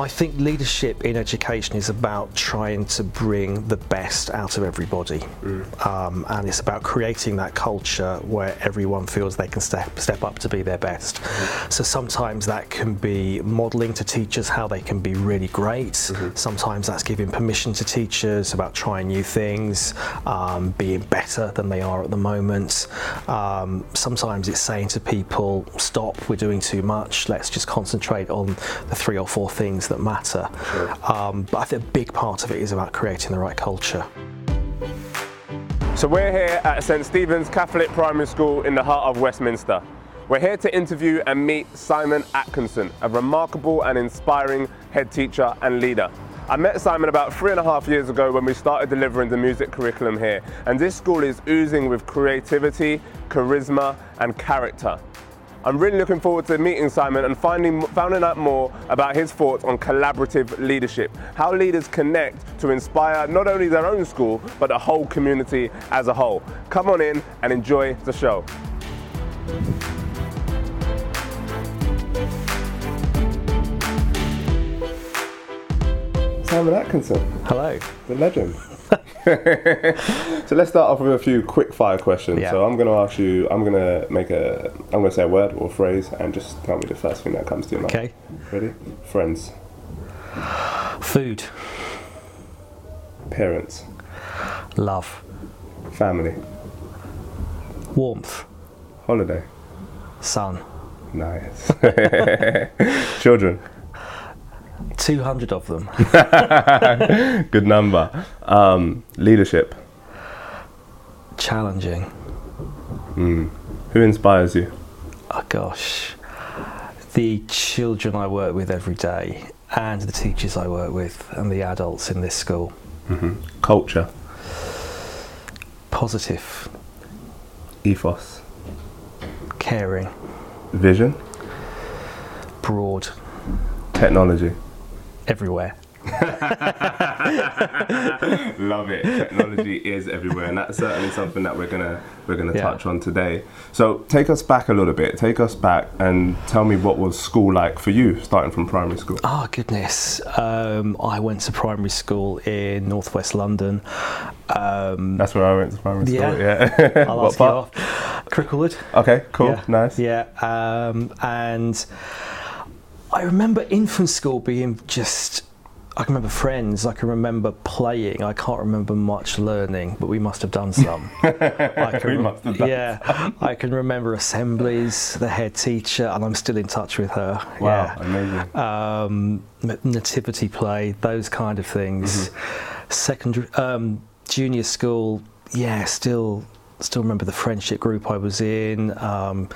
I think leadership in education is about trying to bring the best out of everybody, um, and it's about creating that culture where everyone feels they can step step up to be their best. So sometimes that can be modelling to teachers how they can be really great. Sometimes that's giving permission to teachers about trying new things, um, being better than they are at the moment. Um, sometimes it's saying to people, "Stop, we're doing too much. Let's just concentrate on the three or four things that matter." Um, but I think a big part of it is about creating the right culture. So we're here at St Stephen's Catholic Primary School in the heart of Westminster. We're here to interview and meet Simon Atkinson, a remarkable and inspiring head teacher and leader. I met Simon about three and a half years ago when we started delivering the music curriculum here, and this school is oozing with creativity, charisma, and character. I'm really looking forward to meeting Simon and finding, finding out more about his thoughts on collaborative leadership, how leaders connect to inspire not only their own school, but the whole community as a whole. Come on in and enjoy the show. Simon Atkinson, Hello. the legend. so let's start off with a few quick fire questions. Yeah. So I'm going to ask you, I'm going to make a, I'm going to say a word or a phrase and just tell me the first thing that comes to your mind. Okay. Ready? Friends, Food, parents, love, family, warmth, holiday. sun. Nice. Children. 200 of them. Good number. Um, leadership. Challenging. Who inspires you? Oh gosh. The children I work with every day, and the teachers I work with, and the adults in this school. Culture. Positive, Ethos. caring, Vision. broad, Technology. Everywhere. Love it. Technology is everywhere, and that's certainly something that we're gonna we're gonna Yeah. touch on today. So take us back a little bit. Take us back and tell me what was school like for you, starting from primary school. Oh goodness. Um, I went to primary school in northwest London. Um, That's where I went to primary school. Yeah. Yeah. I'll what ask you part? off. Cricklewood. Okay. Cool. Yeah. Nice. Yeah, um, and I remember infant school being just. I can remember friends. I can remember playing. I can't remember much learning, but we must have done some. I can, We must have done yeah, I can remember assemblies. The head teacher, and I'm still in touch with her. Wow. Yeah Amazing. um, nativity play, those kind of things. Secondary, um, junior school, yeah, still, still remember the friendship group I was in. Um,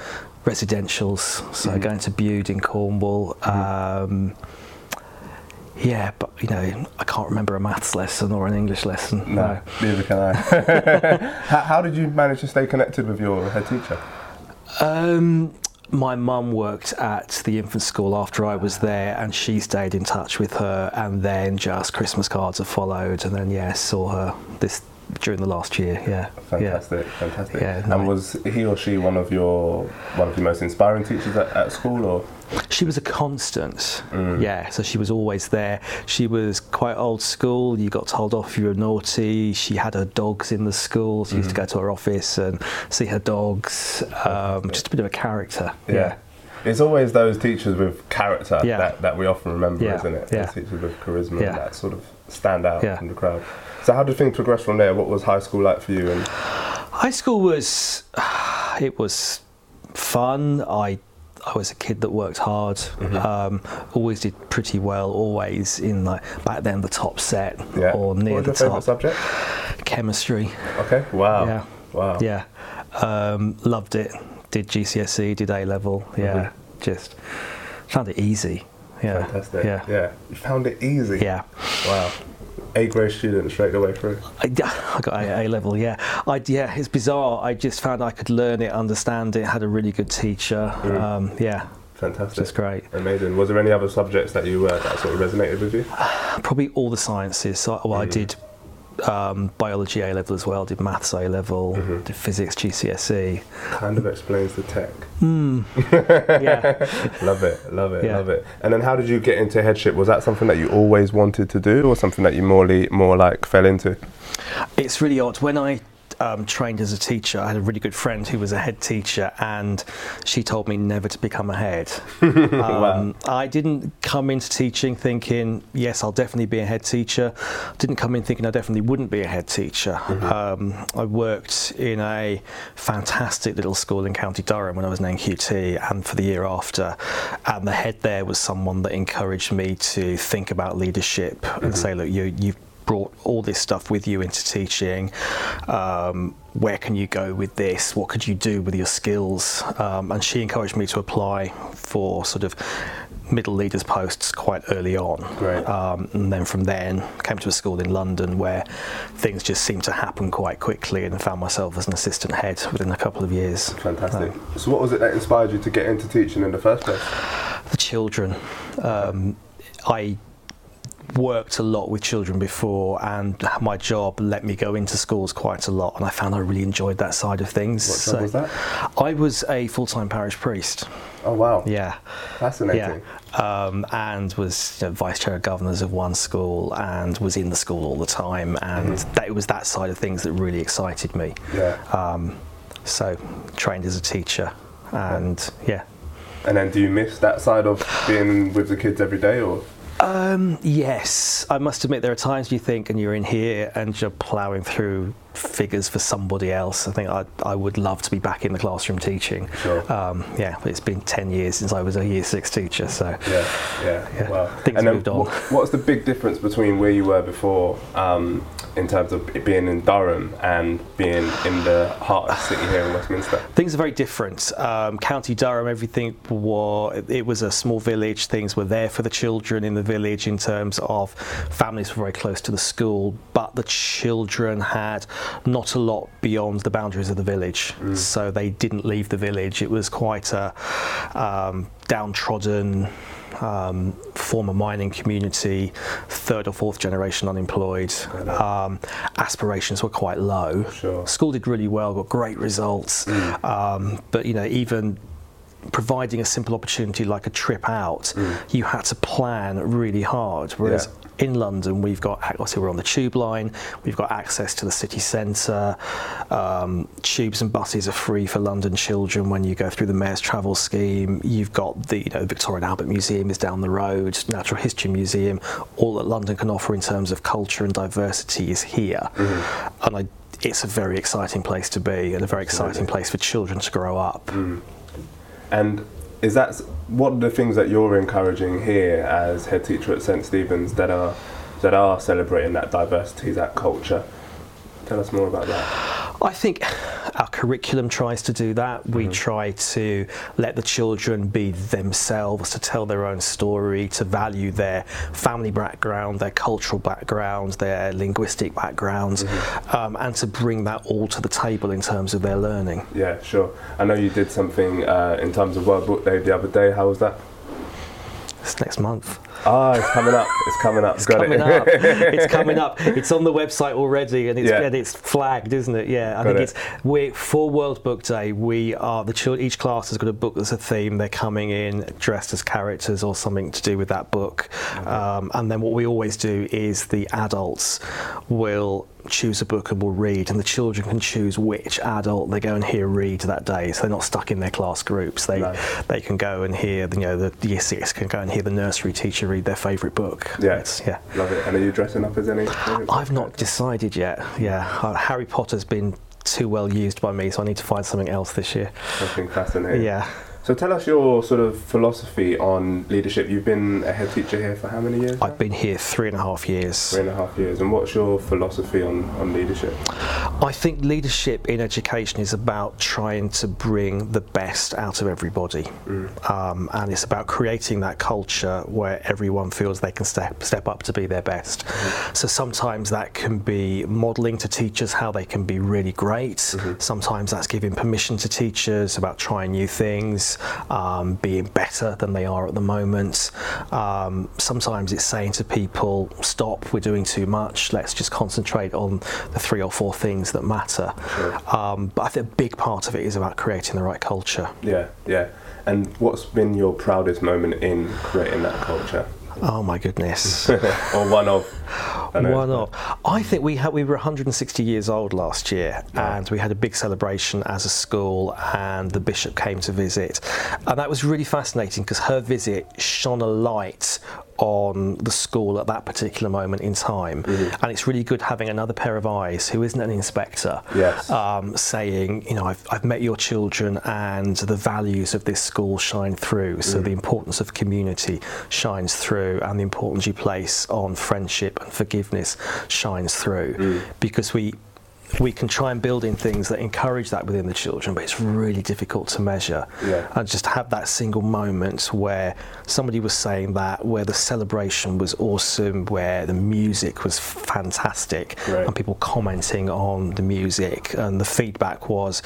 residentials, so going to Bude in Cornwall. Um, yeah, but you know, I can't remember a maths lesson or an English lesson. No, neither can I. how, how did you manage to stay connected with your head teacher? Um, my mum worked at the infant school after I was there, and she stayed in touch with her. And then just Christmas cards have followed, and then yeah, saw her this during the last year. Yeah, Fantastic, fantastic. Yeah, and no. was he or she one of your one of your most inspiring teachers at, at school, or. She was a constant. Yeah, so she was always there. She was quite old school. You got told off if you were naughty. She had her dogs in the school. She used to go to her office and see her dogs. Um, just a bit of a character. yeah. It's always those teachers with character Yeah. that, that we often remember, Yeah, isn't it? yeah. Those teachers with charisma Yeah. that sort of stand out Yeah. from the crowd. So how did things progress from there? What was high school like for you? And High school was it was fun. I I was a kid that worked hard. Um, always did pretty well. Always in like back then the top set yeah, or near what the was your top. subject? Chemistry. Okay, wow, Yeah. wow, Yeah. Um, loved it. Did GCSE. Did A level. Yeah. Just found it easy. Yeah. fantastic. Yeah. yeah, you found it easy. Yeah. wow. A grade student straight away through. I, I got A, A level, yeah. I, yeah, it's bizarre. I just found I could learn it, understand it, had a really good teacher. Um, yeah, Fantastic. just great. Amazing. Was there any other subjects that you uh, that sort of resonated with you? Probably all the sciences. So, well, I did um, biology A level as well, did maths A level, Mm-hmm. did physics GCSE. Kind of explains the tech. Yeah. love it, love it, Yeah. love it. And then how did you get into headship? Was that something that you always wanted to do or something that you morely, more like fell into? It's really odd. When I um, trained as a teacher, I had a really good friend who was a head teacher, and she told me never to become a head. um, I didn't come into teaching thinking, yes, I'll definitely be a head teacher. Didn't come in thinking I definitely wouldn't be a head teacher. Um, I worked in a fantastic little school in County Durham when I was an NQT, and for the year after. And the head there was someone that encouraged me to think about leadership and say, look, you, you've brought all this stuff with you into teaching. Um, where can you go with this? What could you do with your skills? Um, and she encouraged me to apply for sort of middle leaders posts quite early on. Great. Um, and then from then came to a school in London where things just seemed to happen quite quickly and found myself as an assistant head within a couple of years. Fantastic. So what was it that inspired you to get into teaching in the first place? the children. Um, I worked a lot with children before, and my job let me go into schools quite a lot, and I found I really enjoyed that side of things. What job was that? I was a full-time parish priest. Oh wow. Yeah. Fascinating. Yeah, um, and was you know, vice chair of governors of one school, and was in the school all the time, and that it was that side of things that really excited me. Yeah. Um, so trained as a teacher, and yeah, And then do you miss that side of being with the kids every day or? Um, yes, I must admit there are times you think, and you're in here and you're ploughing through figures for somebody else. I think I, I would love to be back in the classroom teaching. Sure. Um, yeah, it's been 10 years since I was a year six teacher, so Yeah, yeah, Yeah. Wow. Things and moved on. what- what's the big difference between where you were before, um, in terms of it being in Durham and being in the heart of the city here in Westminster? things are very different. Um, County Durham, everything was, it was a small village. Things were there for the children in the village in terms of families were very close to the school, but the children had not a lot beyond the boundaries of the village. So they didn't leave the village. It was quite a um, downtrodden, um, former mining community, third or fourth generation unemployed. Um, aspirations were quite low. Sure. School did really well, got great results, um, but you know even providing a simple opportunity like a trip out, you had to plan really hard. Whereas Yeah. In London, we've got obviously we're on the tube line, we've got access to the city centre. Um, tubes and buses are free for London children when you go through the Mayor's Travel Scheme. You've got the you know, Victoria and Albert Museum is down the road, Natural History Museum. All that London can offer in terms of culture and diversity is here, and I. It's a very exciting place to be, and a very exciting place for children to grow up. And is that what are the things that you're encouraging here as head teacher at St Stephen's that are that are celebrating that diversity, that culture? Tell us more about that. I think our curriculum tries to do that. We try to let the children be themselves, to tell their own story, to value their family background, their cultural background, their linguistic background, um, and to bring that all to the table in terms of their learning. Yeah, sure. I know you did something uh, in terms of World Book Day the other day. How was that? It's next month. Ah, it's coming up. It's coming up. It's Got coming it. up. It's coming up. It's on the website already, and it's Yeah. and it's flagged, isn't it? Yeah, I Got think it. it's we for World Book Day. We are the chil- each class has got a book that's a theme. They're coming in dressed as characters or something to do with that book, um, and then what we always do is the adults will choose a book and will read, and the children can choose which adult they go and hear read that day. So they're not stuck in their class groups. They Nice. they can go and hear, you know, the year six can go and hear the nursery teacher read their favourite book. Yeah. It's- yeah. Love it. And are you dressing up as any? I've not decided yet. Yeah, uh, Harry Potter's been too well used by me, so I need to find something else this year. Something fascinating. Yeah, So tell us your sort of philosophy on leadership. You've been a head teacher here for how many years? I've been here three and a half years. Three and a half years. And what's your philosophy on, on leadership? I think leadership in education is about trying to bring the best out of everybody, mm. um, and it's about creating that culture where everyone feels they can step step up to be their best. Mm-hmm. So sometimes that can be modelling to teachers how they can be really great. Mm-hmm. Sometimes that's giving permission to teachers about trying new things. Things um, being better than they are at the moment. Um, sometimes it's saying to people, stop, we're doing too much, let's just concentrate on the three or four things that matter. Sure. Um, but I think a big part of it is about creating the right culture. Yeah, yeah. And what's been your proudest moment in creating that culture? Oh my goodness. or one of? One of. I think we had we were 160 years old last year, and we had a big celebration as a school, and the bishop came to visit, and that was really fascinating because her visit shone a light on the school at that particular moment in time, mm-hmm. and it's really good having another pair of eyes who isn't an inspector, Yes. um, saying, you know, I've, I've met your children, and the values of this school shine through. So mm-hmm. the importance of community shines through, and the importance you place on friendship and forgiveness shines through, mm. because we. We can try and build in things that encourage that within the children, but it's really difficult to measure. Yeah. And just have that single moment where somebody was saying that, where the celebration was awesome, where the music was fantastic, Right. and people commenting on the music, and the feedback was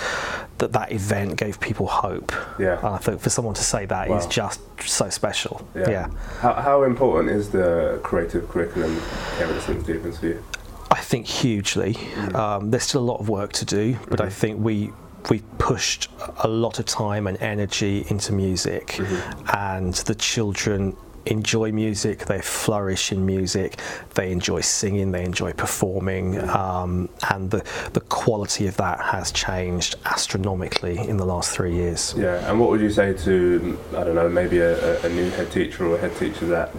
that that event gave people hope. Yeah. And I think for someone to say that is Wow. just so special. yeah. How, how important is the creative curriculum here at St Stephen's for you? I think hugely. Um, there's still a lot of work to do, but I think we we pushed a lot of time and energy into music, and the children enjoy music. They flourish in music. They enjoy singing. They enjoy performing, um, and the the quality of that has changed astronomically in the last three years. Yeah, and what would you say to, I don't know, maybe a, a- a new head teacher or a head teacher that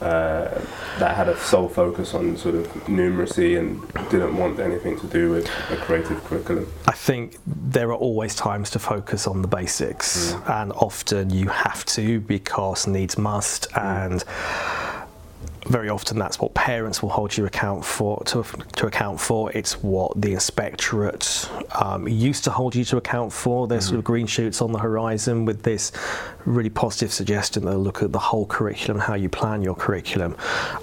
uh, that had a sole focus on sort of numeracy and didn't want anything to do with a creative curriculum? I think there are always times to focus on the basics, and often you have to because needs must, and very often that's what parents will hold you account for to, to account for. It's what the inspectorate um, used to hold you to account for. There's sort of green shoots on the horizon with this really positive suggestion that look at the whole curriculum, how you plan your curriculum,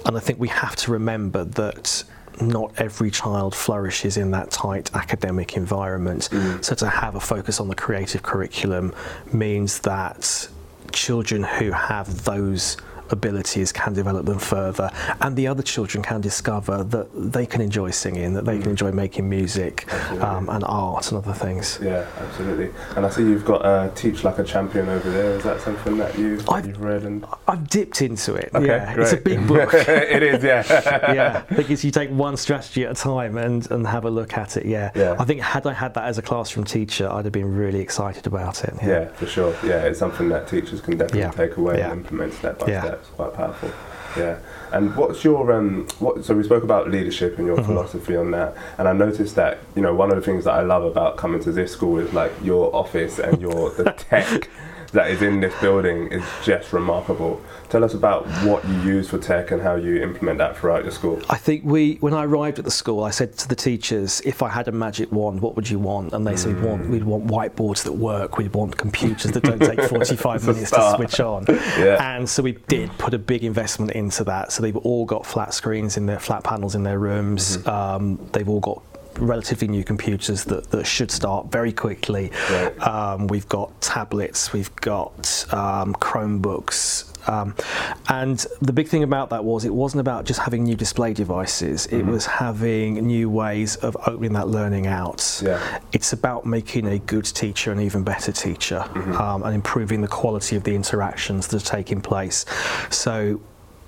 and I think we have to remember that not every child flourishes in that tight academic environment. So to have a focus on the creative curriculum means that children who have those abilities can develop them further and the other children can discover that they can enjoy singing that they can enjoy making music um, and art and other things Yeah, absolutely. And I see you've got uh, Teach Like a Champion over there. Is that something that you've, I've- you've read? and i've dipped into it Okay, yeah it's a big book it is, yeah. yeah, because you take one strategy at a time and, and have a look at it. Yeah. Yeah. I think had I had that as a classroom teacher, I'd have been really excited about it. Yeah, for sure. Yeah, it's something that teachers can definitely Yeah. take away Yeah. and implement step by Yeah. step. It's quite powerful. Yeah. And what's your um? What? So we spoke about leadership and your Mm-hmm. philosophy on that, and I noticed that you know one of the things that I love about coming to this school is like your office and your the tech that is in this building is just remarkable. Tell us about what you use for tech and how you implement that throughout your school. I think we, when I arrived at the school, I said to the teachers, if I had a magic wand, what would you want? And they said, we'd want, we'd want whiteboards that work, we'd want computers that don't take 45 minutes to switch on. Yeah. And so we did put a big investment into that. So they've all got flat screens in their flat panels in their rooms. Mm-hmm. Um, they've all got relatively new computers that, that should start very quickly. Right. Um, we've got tablets, we've got um, Chromebooks. Um, and the big thing about that was it wasn't about just having new display devices, it was having new ways of opening that learning out. Yeah. It's about making a good teacher an even better teacher um, and improving the quality of the interactions that are taking place. So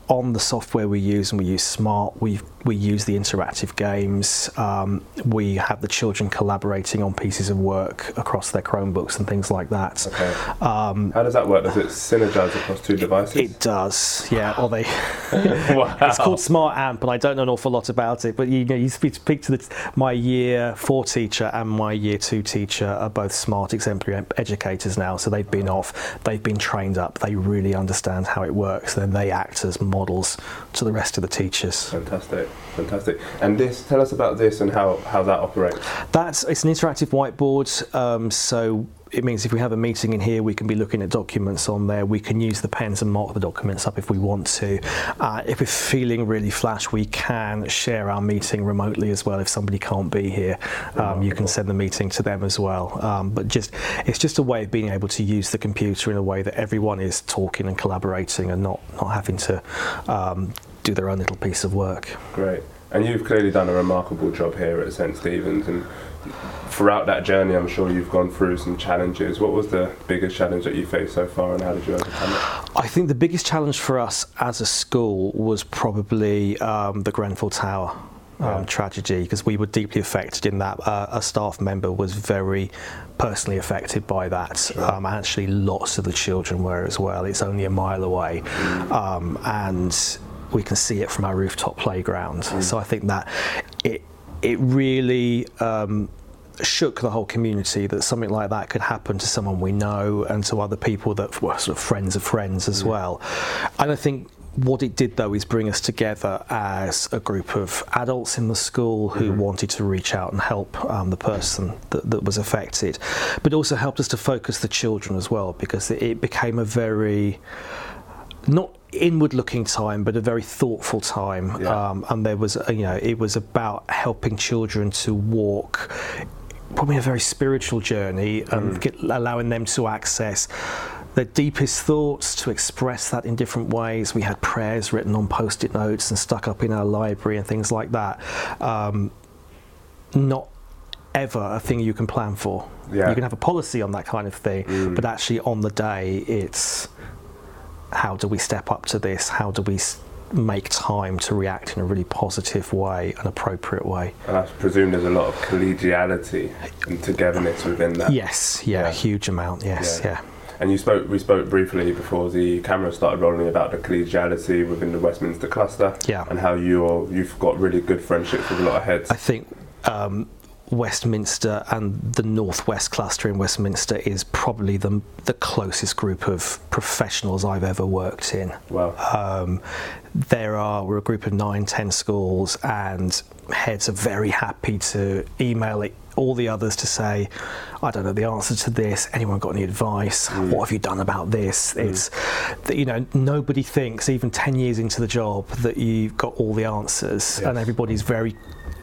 on the software we use, and we use Smart, we we use the interactive games. Um, we have the children collaborating on pieces of work across their Chromebooks and things like that. Okay. how does that work? Does it synergize across two devices? Um, It does, yeah. Or they, wow. it's called Smart Amp, and I don't know an awful lot about it. But you know, you speak, speak to the, my year four teacher and my year two teacher are both smart exemplary educators now, so they've been off, they've been trained up, they really understand how it works. Then they act as models to the rest of the teachers. Fantastic, fantastic. And this, tell us about this and how, how that operates. That's it's an interactive whiteboard. Um, so it means if we have a meeting in here, we can be looking at documents on there. We can use the pens and mark the documents up if we want to. Uh, if we're feeling really flash, we can share our meeting remotely as well. If somebody can't be here, um, you can send the meeting to them as well. Um, but just it's just a way of being able to use the computer in a way that everyone is talking and collaborating and not not having to um, do their own little piece of work. Great. And you've clearly done a remarkable job here at St Stephen's and throughout that journey, I'm sure you've gone through some challenges. What was the biggest challenge that you faced so far, and how did you overcome it? I think the biggest challenge for us as a school was probably um, the Grenfell Tower. Um, yeah. tragedy because we were deeply affected in that uh, a staff member was very personally affected by that sure. um, actually lots of the children were as well it's only a mile away mm. um, and we can see it from our rooftop playground mm. so I think that it it really um, shook the whole community that something like that could happen to someone we know and to other people that were sort of friends of friends as mm. well. And I think what it did though is bring us together as a group of adults in the school who mm-hmm. wanted to reach out and help um, the person that, that, was affected, but also helped us to focus the children as well because it, it became a very not inward looking time but a very thoughtful time yeah. um, and there was you know it was about helping children to walk probably a very spiritual journey and mm. get, allowing them to access their deepest thoughts to express that in different ways we had prayers written on post-it notes and stuck up in our library and things like that um, not ever a thing you can plan for yeah. you can have a policy on that kind of thing mm. but actually on the day it's how do we step up to this? How do we make time to react in a really positive way, an appropriate way? And I presume there's a lot of collegiality and togetherness within that. Yes, yeah, yeah. huge amount. Yes, yeah. yeah. And you spoke. We spoke briefly before the camera started rolling about the collegiality within the Westminster cluster. Yeah. And how you you've got really good friendships with a lot of heads. I think um, Westminster and the Northwest cluster in Westminster is probably the, the closest group of professionals I've ever worked in. Wow. Um, there are, we're a group of nine, ten schools, and heads are very happy to email it, all the others to say, I don't know the answer to this. Anyone got any advice? Mm. What have you done about this? Mm. It's that you know nobody thinks even ten years into the job that you've got all the answers, yes. and everybody's very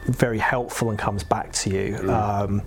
very helpful and comes back to you, mm. um,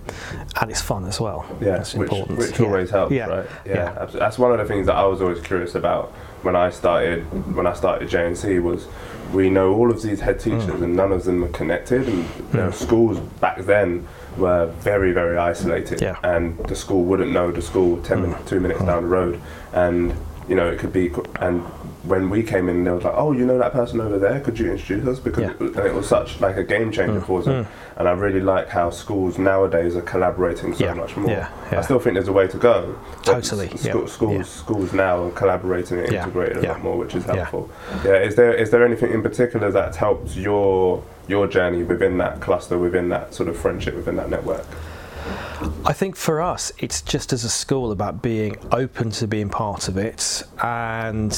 and it's fun as well. Yeah, That's which, important. which yeah. always helps, yeah. right? Yeah, yeah. that's one of the things that I was always curious about when I started when I started JNC was we know all of these head teachers mm. and none of them are connected, and mm. schools back then were very very isolated, yeah. and the school wouldn't know the school ten mm. minutes, two minutes mm. down the road, and you know it could be and when we came in, they was like, "Oh, you know that person over there? Could you introduce us?" Because yeah. it, it, was such like a game changer mm. for them. Mm. And I really like how schools nowadays are collaborating so yeah. much more. Yeah. I still think there's a way to go. Totally. Sc- schools schools now are collaborating and integrating a lot more, which is helpful. Yeah. Is there is there anything in particular that's helped your your journey within that cluster, within that sort of friendship, within that network? I think for us, it's just as a school about being open to being part of it. And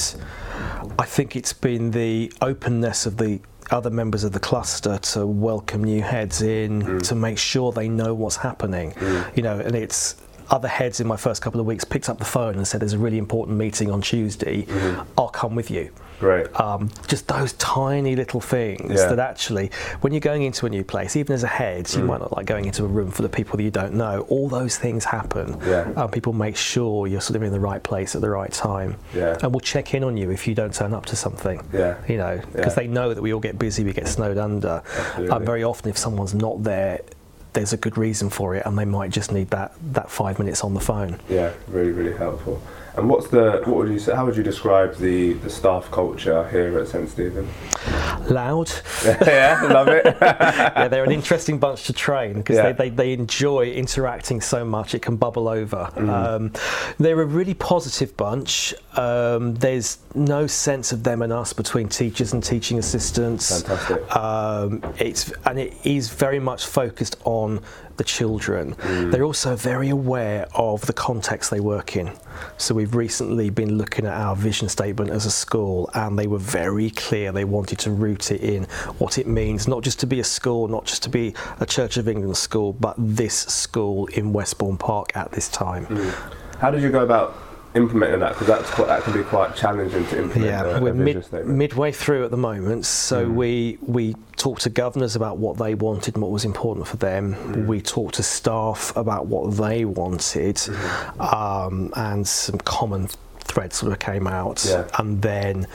I think it's been the openness of the other members of the cluster to welcome new heads in, mm. to make sure they know what's happening. Mm. You know, and it's other heads in my first couple of weeks picked up the phone and said, There's a really important meeting on Tuesday, mm-hmm. I'll come with you. Right. Um, just those tiny little things yeah. that actually, when you're going into a new place, even as a head, you mm. might not like going into a room full of people that you don't know. All those things happen. Yeah. Um, people make sure you're sort of in the right place at the right time. Yeah. And we'll check in on you if you don't turn up to something. Yeah. You know, because yeah. they know that we all get busy, we get snowed under. Um, very often, if someone's not there, there's a good reason for it, and they might just need that that five minutes on the phone. Yeah, really, really helpful. And what's the what would you say? How would you describe the the staff culture here at St Stephen? Loud. yeah, love it. yeah, they're an interesting bunch to train because yeah. they, they, they enjoy interacting so much it can bubble over. Mm. Um, they're a really positive bunch. Um, there's no sense of them and us between teachers and teaching assistants. Fantastic. Um, it's and it is very much focused on the children. Mm. They're also very aware of the context they work in. So we we've recently been looking at our vision statement as a school, and they were very clear. They wanted to root it in what it means, not just to be a school, not just to be a Church of England school, but this school in Westbourne Park at this time. Mm. How did you go about implementing that? Because that's quite, that can be quite challenging to implement. Yeah, a, a we're vision mid, midway through at the moment. So hmm. we we talked to governors about what they wanted and what was important for them. Hmm. We talked to staff about what they wanted, hmm. um, and some common threads sort of came out. Yeah. And then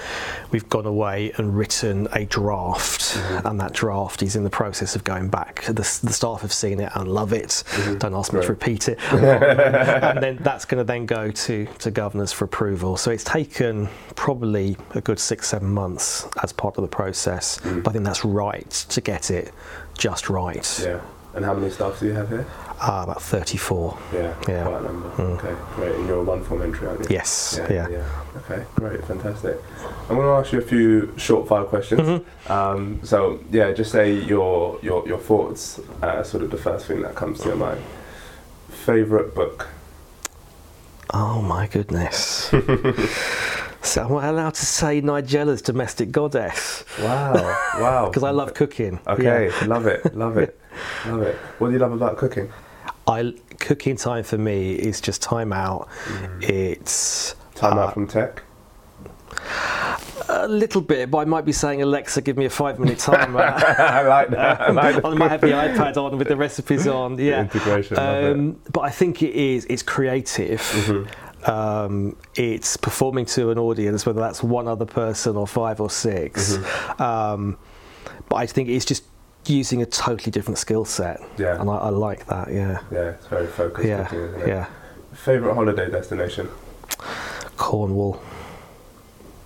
we've gone away and written a draft, mm-hmm. and that draft is in the process of going back. The, the staff have seen it and love it. Mm-hmm. Don't ask me to repeat it. and then that's going to then go to, to governors for approval. So it's taken probably a good six, seven months as part of the process. Mm-hmm. But I think that's right to get it just right. Yeah. And how many staff do you have here? Uh, about 34. Yeah, Yeah. quite a number. Okay, great. And you're a one form entry, aren't you? Yes, yeah. Okay, great, fantastic. I'm going to ask you a few short fire questions. Mm-hmm. Um, so yeah, just say your your your thoughts. Uh, sort of the first thing that comes to your mind. Favorite book. Oh my goodness. so am I allowed to say Nigella's domestic goddess? Wow, wow. Because I love cooking. Okay, Yeah. love it, love it, love it. What do you love about cooking? I cooking time for me is just time out. It's Time uh, out from tech. a little bit, but I might be saying Alexa, give me a five minute timer. I like that. I like I might have the iPad on with the recipes on. Yeah, integration. Um, but I think it is. It's creative. Mm-hmm. Um, it's performing to an audience, whether that's one other person or five or 6 Mm-hmm. Um, but I think it's just using a totally different skill set. Yeah. and I, I like that. Yeah, Yeah, it's very focused. yeah, isn't yeah. Favorite holiday destination. Cornwall.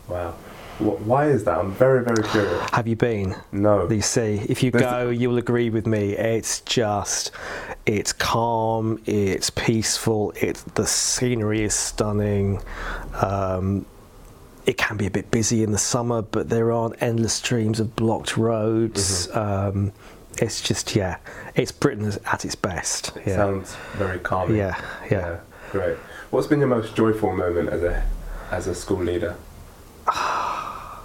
Wow. Why is that? I'm very, very curious. Have you been? No. You see, if you There's- go, you'll agree with me. It's just, it's calm, it's peaceful, it's the scenery is stunning. Um, it can be a bit busy in the summer, but there aren't endless streams of blocked roads. Mm-hmm. Um, it's just, yeah, it's Britain at its best. Yeah, Sounds very calming. yeah, yeah. Great. What's been your most joyful moment as a as a school leader? I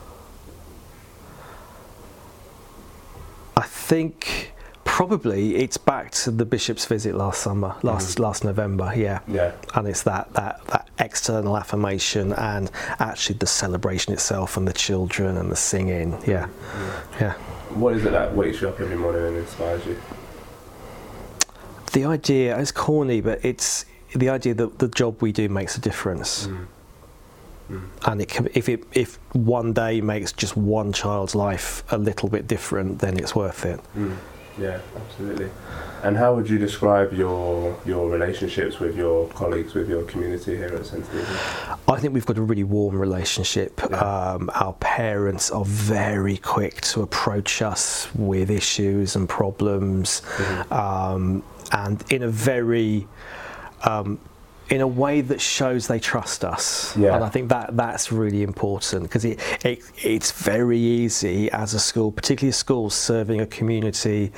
think probably it's back to the bishop's visit last summer, last mm-hmm. last November. Yeah, Yeah. and it's that that that external affirmation and actually the celebration itself and the children and the singing. Yeah, yeah. What is it that wakes you up every morning and inspires you? The idea it's corny, but it's the idea that the job we do makes a difference. Mm. Mm. And it can, if it if one day makes just one child's life a little bit different, then it's worth it. Mm. Yeah, absolutely. And how would you describe your your relationships with your colleagues, with your community here at St Stephen's? I think we've got a really warm relationship. Yeah. Um, our parents are very quick to approach us with issues and problems, Mm-hmm. um, and in a very um, in a way that shows they trust us. Yeah. And I think that that's really important because it, it it's very easy as a school, particularly a school serving a community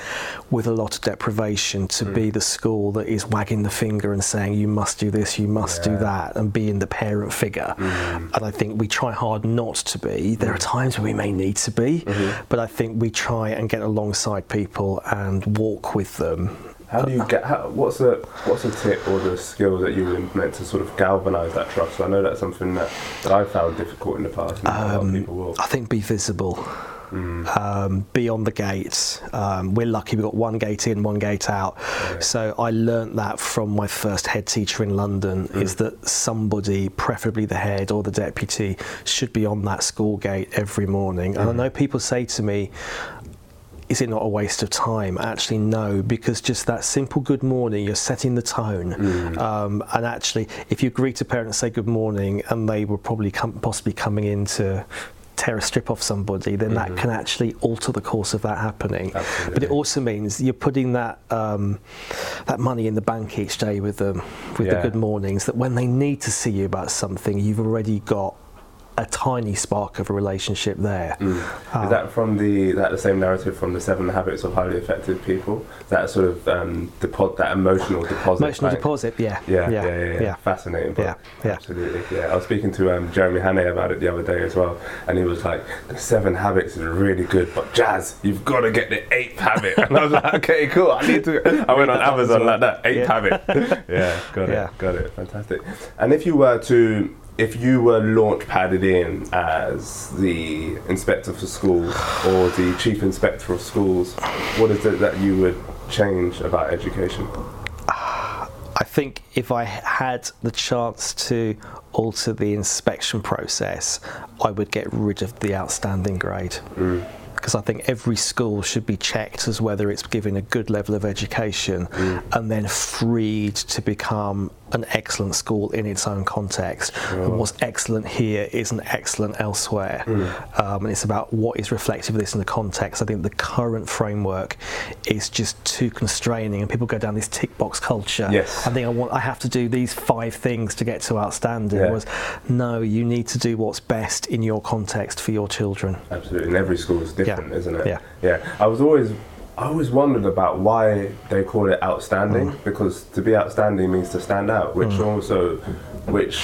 with a lot of deprivation, to Mm. be the school that is wagging the finger and saying you must do this, you must do that, and being the parent figure. Mm. And I think we try hard not to be. There are mm. times when we may need to be, mm-hmm. but I think we try and get alongside people and walk with them How do you get? How, what's a what's a tip or the skill that you would implement to sort of galvanise that trust? So I know that's something that, that I found difficult in the past. And a lot of people will. I think be visible. Um, be on the gate. Um, we're lucky we've got one gate in, one gate out. So I learnt that from my first head teacher in London is that somebody, preferably the head or the deputy, should be on that school gate every morning. And I know people say to me, is it not a waste of time? Actually, no, because just that simple good morning, you're setting the tone. Um, and actually, if you greet a parent and say good morning, and they were probably com- possibly coming in to tear a strip off somebody, then that can actually alter the course of that happening. But it also means you're putting that um, that money in the bank each day with them, with Yeah. the good mornings. That when they need to see you about something, you've already got a tiny spark of a relationship there. Mm. Is that from the that the same narrative from the Seven Habits of Highly Effective People? That sort of um, depo- that emotional deposit. Emotional bank? deposit, yeah. Yeah, yeah, yeah, yeah. yeah. Fascinating. Yeah, yeah. absolutely. Yeah, I was speaking to um, Jeremy Hannay about it the other day as well, and he was like, "The Seven Habits is really good, but Jazz, you've got to get the Eighth Habit." And I was like, "Okay, cool. I need to." I went on that one as Amazon like that. Eighth Yeah. Habit. yeah, got it. Got it. Fantastic. And if you were to if you were launch padded in as the inspector for schools or the chief inspector of schools, what is it that you would change about education? I think if I had the chance to alter the inspection process, I would get rid of the outstanding grade. Mm. Because I think every school should be checked as whether it's giving a good level of education mm. and then freed to become an excellent school in its own context. And what's excellent here isn't excellent elsewhere. Um, and it's about what is reflective of this in the context. I think the current framework is just too constraining and people go down this tick box culture. Yes. I think I want I have to do these five things to get to outstanding. Yeah. Whereas no, you need to do what's best in your context for your children. Absolutely, and every school is different, Yeah. isn't it? Yeah. Yeah. I was always, I always wondered about why they call it outstanding Mm. because to be outstanding means to stand out, which also, which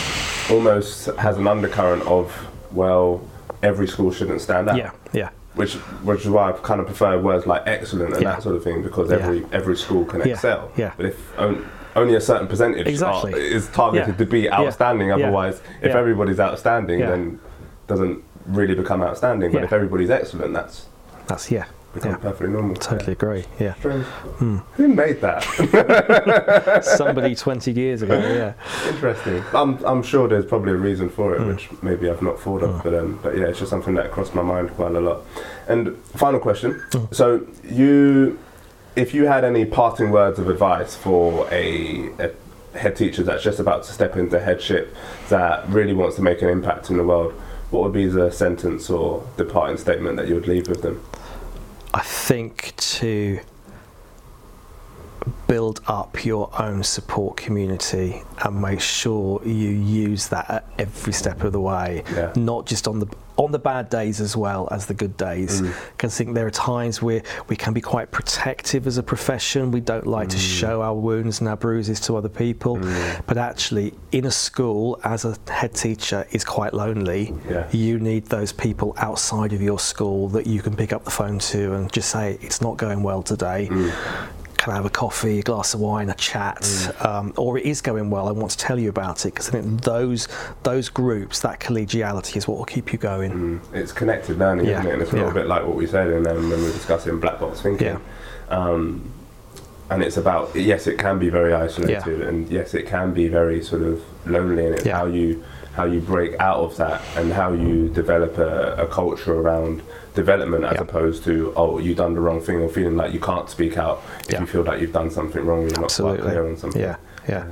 almost has an undercurrent of well, every school shouldn't stand out. Yeah, yeah. Which, which is why I kind of prefer words like excellent and Yeah. that sort of thing because Yeah. every every school can Yeah. excel. Yeah. But if on, only a certain percentage Exactly. are, is targeted to be outstanding, otherwise, if everybody's outstanding, then doesn't really become outstanding. But if everybody's excellent, that's That's yeah. Become Yeah. perfectly normal. Totally agree. Yeah. Hmm. Who made that? Somebody 20 years ago. Yeah. Interesting. I'm, I'm sure there's probably a reason for it, Hmm. which maybe I've not thought of. But um, but yeah, it's just something that crossed my mind quite a lot. And final question. Hmm. So you, if you had any parting words of advice for a, a head teacher that's just about to step into headship, that really wants to make an impact in the world, what would be the sentence or departing statement that you would leave with them? I think to build up your own support community and make sure you use that at every step of the way Yeah. not just on the on the bad days as well as the good days. Mm. Because I think there are times where we can be quite protective as a profession. We don't like to mm. show our wounds and our bruises to other people. Mm. But actually in a school as a head teacher is quite lonely. Yeah. you need those people outside of your school that you can pick up the phone to and just say it's not going well today can I have a coffee, a glass of wine, a chat, um, or it is going well. I want to tell you about it because I think those those groups, that collegiality, is what will keep you going. Mm, it's connected learning, Yeah, isn't it? And it's a yeah. little bit like what we said in, um, when we were discussing black box thinking. Yeah. Um, and it's about yes, it can be very isolated, and yes, it can be very sort of lonely, and it's how you how you break out of that and how you develop a, a culture around development as Yeah. opposed to oh you've done the wrong thing or feeling like you can't speak out if Yeah. you feel like you've done something wrong you're not quite Absolutely. clear on something. Yeah, yeah.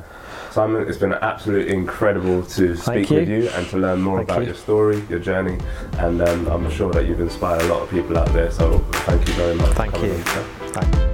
Simon, it's been absolutely incredible to speak you. with you and to learn more Thank about you. your story, your journey, and um, I'm sure that you've inspired a lot of people out there. So thank you very much. Thank you. on, sir. Thank-